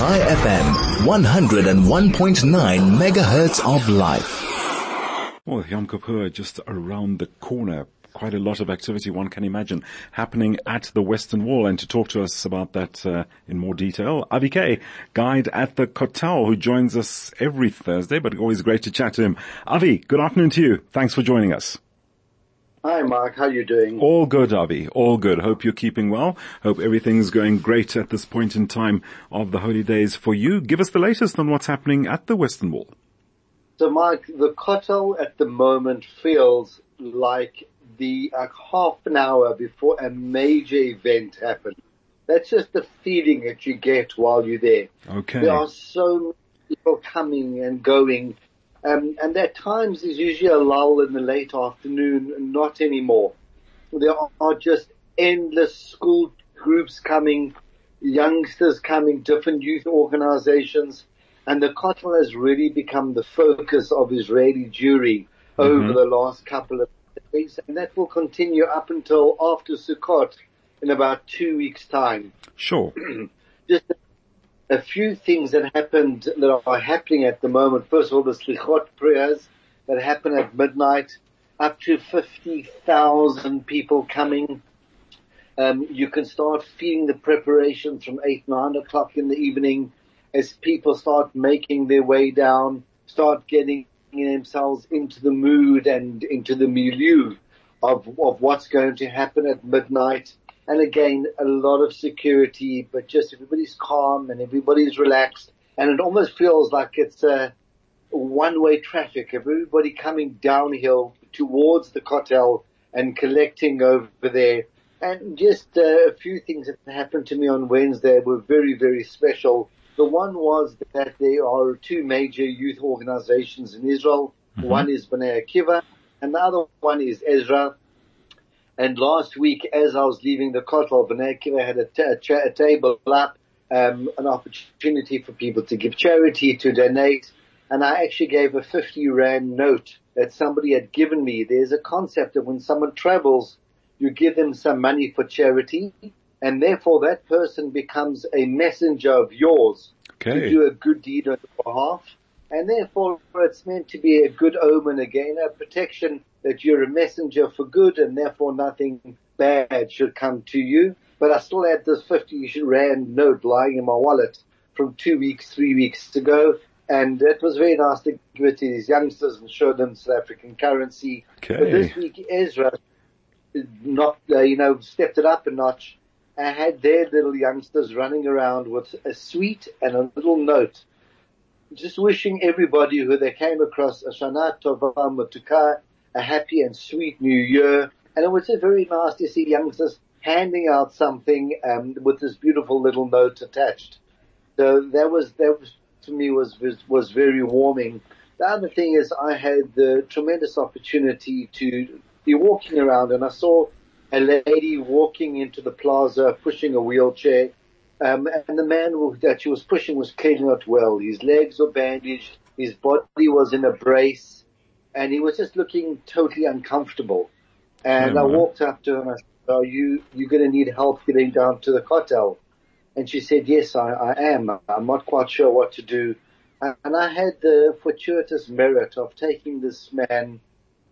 Chai FM, 101.9 megahertz of life. Well, Yom Kippur just around the corner. Quite a lot of activity one can imagine happening at the Western Wall. And to talk to us about that uh, in more detail, Avi Kay, guide at the Kotel, who joins us every Thursday, but always great to chat to him. Avi, good afternoon to you. Thanks for joining us. Hi, Mark. How are you doing? All good, Avi. All good. Hope you're keeping well. Hope everything's going great at this point in time of the holy days for you. Give us the latest on what's happening at the Western Wall. So, Mark, the Kotel at the moment feels like the uh, half an hour before a major event happens. That's just the feeling that you get while you're there. Okay. There are so many people coming and going um, and at times there's usually a lull in the late afternoon, not anymore. There are just endless school groups coming, youngsters coming, different youth organizations, and the Kotel has really become the focus of Israeli Jewry mm-hmm. over the last couple of days, and that will continue up until after Sukkot in about two weeks time. Sure. just a few things that happened that are happening at the moment. First of all, the slichot prayers that happen at midnight, up to 50,000 people coming. Um, you can start feeling the preparations from 8, 9 o'clock in the evening as people start making their way down, start getting themselves into the mood and into the milieu of, of what's going to happen at midnight. And again, a lot of security, but just everybody's calm and everybody's relaxed. And it almost feels like it's a one-way traffic of everybody coming downhill towards the Kotel and collecting over there. And just uh, a few things that happened to me on Wednesday were very, very special. The one was that there are two major youth organizations in Israel. Mm-hmm. One is Bnei Akiva and the other one is Ezra. And last week, as I was leaving the Kotel, B'nai Akiva had a, t- a, cha- a table up, um, an opportunity for people to give charity, to donate. And I actually gave a 50 rand note that somebody had given me. There's a concept of when someone travels, you give them some money for charity and therefore that person becomes a messenger of yours okay. to do a good deed on your behalf. And therefore it's meant to be a good omen again, a protection that you're a messenger for good and therefore nothing bad should come to you. But I still had this 50 rand note lying in my wallet from two weeks, three weeks ago. And it was very nice to give it to these youngsters and show them South African currency. Okay. But this week Ezra not, uh, you know, stepped it up a notch. I had their little youngsters running around with a sweet and a little note just wishing everybody who they came across a Shana Tova Matuka a happy and sweet new year. And it was just very nice to see youngsters handing out something um, with this beautiful little note attached. So that was that was to me was was, very warming. The other thing is I had the tremendous opportunity to be walking around and I saw a lady walking into the plaza pushing a wheelchair. Um, and the man that she was pushing was clearly not well. His legs were bandaged. His body was in a brace and he was just looking totally uncomfortable. And I walked up to him and I said, are you, you're going to need help getting down to the Kotel? And she said, yes, I, I am. I'm not quite sure what to do. And I had the fortuitous merit of taking this man.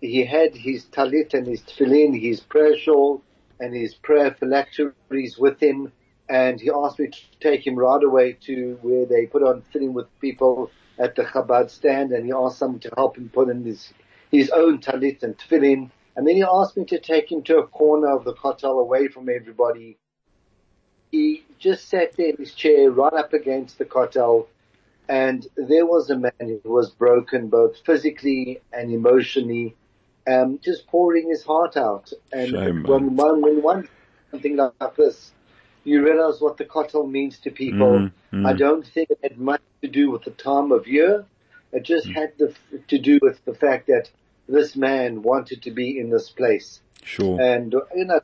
He had his talit and his tefillin, his prayer shawl and his prayer phylacteries with him. And he asked me to take him right away to where they put on tefillin with people at the Chabad stand and he asked someone to help him put in his, his own talit and tefillin. And then he asked me to take him to a corner of the kotel away from everybody. He just sat there in his chair right up against the kotel and there was a man who was broken both physically and emotionally, um, just pouring his heart out. And Shame, when, when, when one, something like this, you realize what the kotel means to people. Mm, I don't think it had much to do with the time of year. It just mm. had the, to do with the fact that this man wanted to be in this place. Sure. And, you know,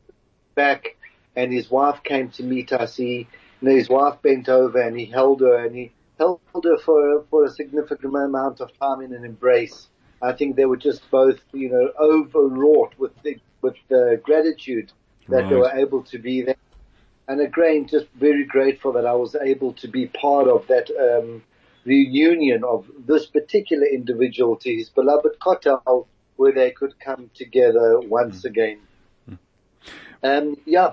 back and his wife came to meet us. He, you know, his wife bent over and he held her and he held her for, for a significant amount of time in an embrace. I think they were just both, you know, overwrought with the, with the gratitude that right. they were able to be there. And again, just very grateful that I was able to be part of that um, reunion of this particular individual to his beloved Kotel, where they could come together once Hmm. again. Um, yeah,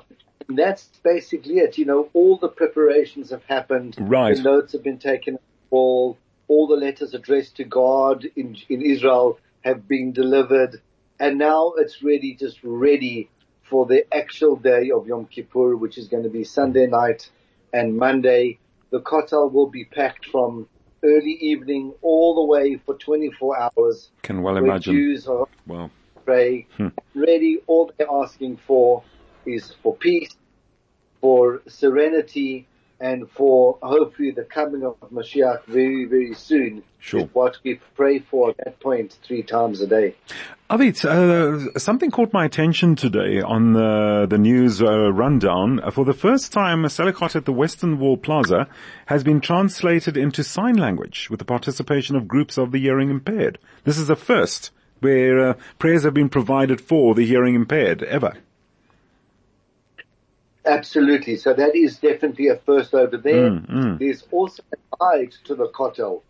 that's basically it. You know, all the preparations have happened. Right. The notes have been taken all, all the letters addressed to God in, in Israel have been delivered. And now it's really just ready for the actual day of Yom Kippur, which is going to be Sunday night and Monday. The kotel will be packed from early evening all the way for 24 hours. Can well imagine. Jews are Well, pray. Hmm. Really, all they're asking for is for peace, for serenity, and for hopefully the coming of Mashiach very, very soon. Sure. Is what we pray for at that point three times a day. Avi, uh, something caught my attention today on the, the news uh, rundown. Uh, For the first time, a Selakot at the Western Wall Plaza has been translated into sign language with the participation of groups of the hearing impaired. This is the first where uh, prayers have been provided for the hearing impaired ever. Absolutely. So that is definitely a first over there. Mm, mm. There's also a guide to the kotel.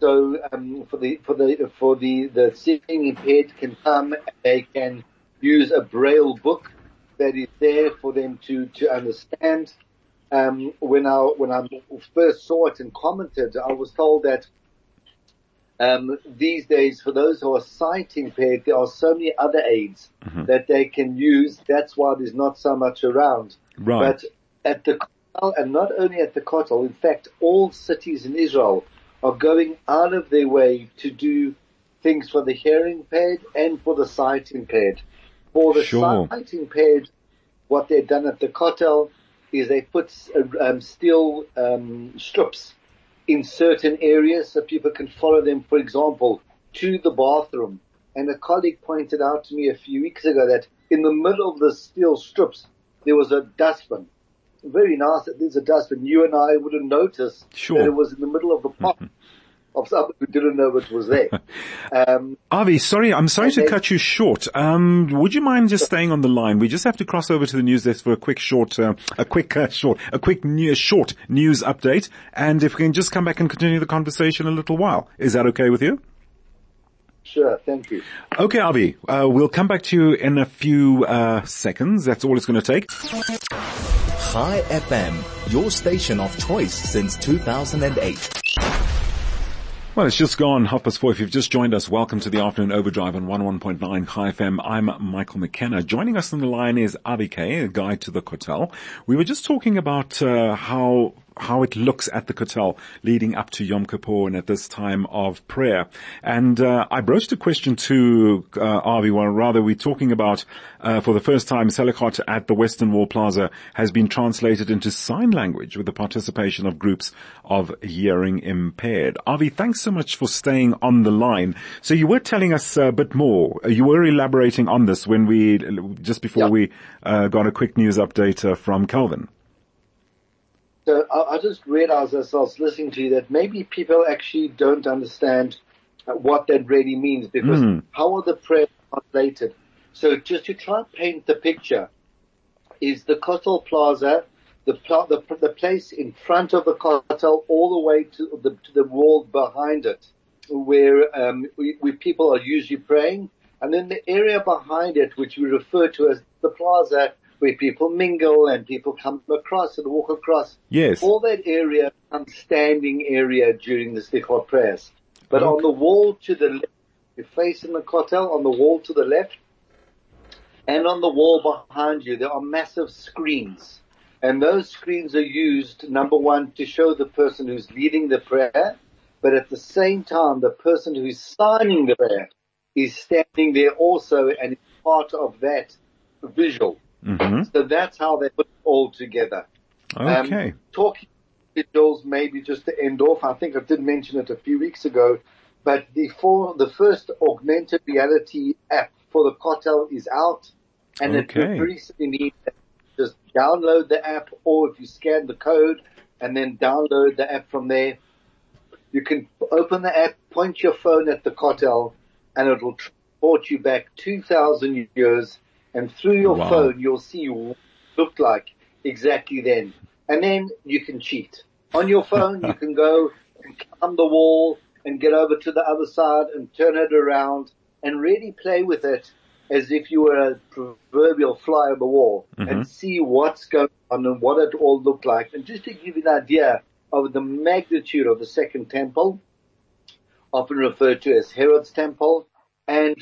So um, for the for the for the the seeing impaired can come. They can use a braille book that is there for them to to understand. Um, when I when I first saw it and commented, I was told that um, these days, for those who are sight impaired, there are so many other aids that they can use. That's why there's not so much around. Right. But at the Kotel, and not only at the Kotel, in fact, all cities in Israel are going out of their way to do things for the hearing impaired and for the sight impaired. For the Sure. sight impaired, what they've done at the Kotel is they put uh, um, steel um, strips in certain areas so people can follow them, for example, to the bathroom. And a colleague pointed out to me a few weeks ago that in the middle of the steel strips, there was a dustbin. Very nice that there's a dustbin. You and I wouldn't notice Sure. that it was in the middle of the pot of someone who didn't know it was there. Um, Avi, sorry, I'm sorry to Okay. cut you short. Um, would you mind just staying on the line? We just have to cross over to the news desk for a quick short, uh, a quick uh, short, a quick new, short news update. And if we can just come back and continue the conversation a little while, is that okay with you? Sure, thank you. Okay, Avi, uh, we'll come back to you in a few uh, seconds. That's all it's going to take. Chai FM, your station of choice since 2008. Well, it's just gone half past four. If you've just joined us, welcome to the afternoon overdrive on 101.9 Chai FM. I'm Michael McKenna. Joining us on the line is Avi Kay, a guide to the Kotel. We were just talking about uh, how how it looks at the Kotel leading up to Yom Kippur and at this time of prayer. And uh, I broached a question to uh, Avi, well, rather we're talking about uh, for the first time, Selachot at the Western Wall Plaza has been translated into sign language with the participation of groups of hearing impaired. Avi, thanks so much for staying on the line. So you were telling us a bit more. You were elaborating on this when we, just before we uh, got a quick news update uh, from Calvin. So I, I just realized as I was listening to you that maybe people actually don't understand uh, what that really means because Mm. how are the prayers translated? So just to try and paint the picture, is the Kotel Plaza, the, pla- the the place in front of the Kotel all the way to the to the wall behind it, where um, we, where people are usually praying, and then the area behind it, which we refer to as the plaza, where people mingle and people come across and walk across. Yes. All that area becomes standing area during the Slichot prayers. But on the wall to the left, you're facing the Kotel, on the wall to the left, and on the wall behind you, there are massive screens. And those screens are used, number one, to show the person who's leading the prayer, but at the same time, the person who's signing the prayer is standing there also and is part of that visual. Hmm So that's how they put it all together. Um, Okay. talking visuals, maybe just to end off, I think I did mention it a few weeks ago, but the for, the first augmented reality app for the Kotel is out, and it Okay. very simply need just download the app, or if you scan the code and then download the app from there, you can open the app, point your phone at the Kotel, and it'll transport you back 2,000 years, and through your Wow. phone you'll see what it looked like exactly then. And then you can cheat. On your phone, you can go and climb the wall and get over to the other side and turn it around and really play with it as if you were a proverbial fly on the wall and mm-hmm. see what's going on and what it all looked like. And just to give you an idea of the magnitude of the second temple, often referred to as Herod's temple, and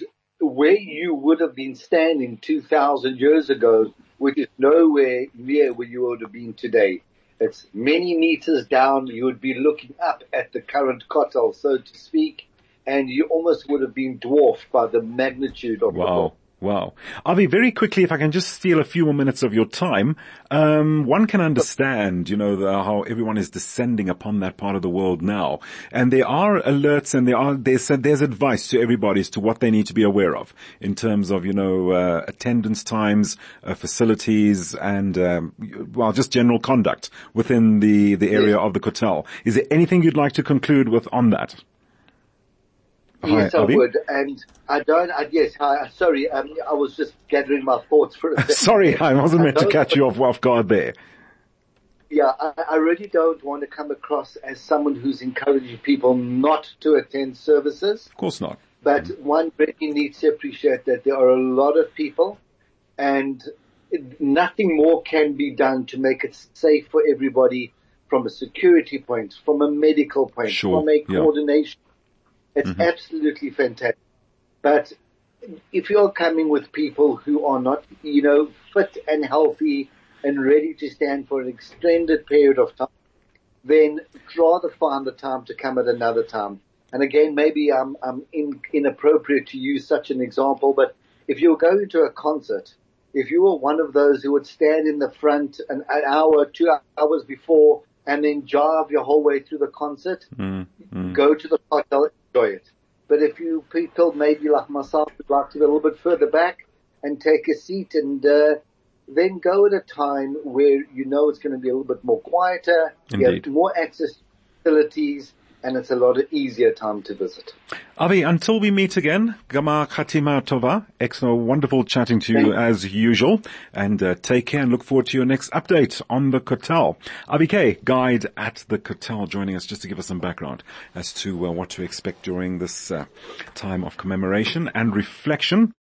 where you would have been standing 2,000 years ago, which is nowhere near where you would have been today. It's many meters down. You would be looking up at the current Kotel, so to speak, and you almost would have been dwarfed by the magnitude of the Wow. Wow. Avi, very quickly, if I can just steal a few more minutes of your time, um, one can understand, you know, the, how everyone is descending upon that part of the world now. And there are alerts and there are, there's, said there's advice to everybody as to what they need to be aware of in terms of, you know, uh, attendance times, uh, facilities and, um, well, just general conduct within the, the area of the Kotel. Is there anything you'd like to conclude with on that? Yes, Hi, I would. And I don't, I, yes, hi, sorry, um, I was just gathering my thoughts for a second. Sorry, I wasn't meant to catch you off, off guard there. Yeah, I, I really don't want to come across as someone who's encouraging people not to attend services. Of course not. But one really needs to appreciate that there are a lot of people and nothing more can be done to make it safe for everybody from a security point, from a medical point, Sure, from a coordination. It's mm-hmm. absolutely fantastic. But if you're coming with people who are not, you know, fit and healthy and ready to stand for an extended period of time, then rather find the time to come at another time. And again, maybe I'm, I'm in, inappropriate to use such an example, but if you're going to a concert, if you were one of those who would stand in the front an, an hour, two hours before and then jive your whole way through the concert, mm-hmm. go to the Kotel, enjoy it. But if you people maybe like myself would like to be a little bit further back and take a seat and, uh, then go at a time where you know it's going to be a little bit more quieter, you Indeed. have more access to facilities, and it's a lot easier time to visit. Avi, until we meet again, Gmar Khatima Tova, excellent, wonderful chatting to you as usual, and uh, take care and look forward to your next update on the Kotel. Avi Kay, guide at the Kotel, joining us just to give us some background as to uh, what to expect during this uh, time of commemoration and reflection.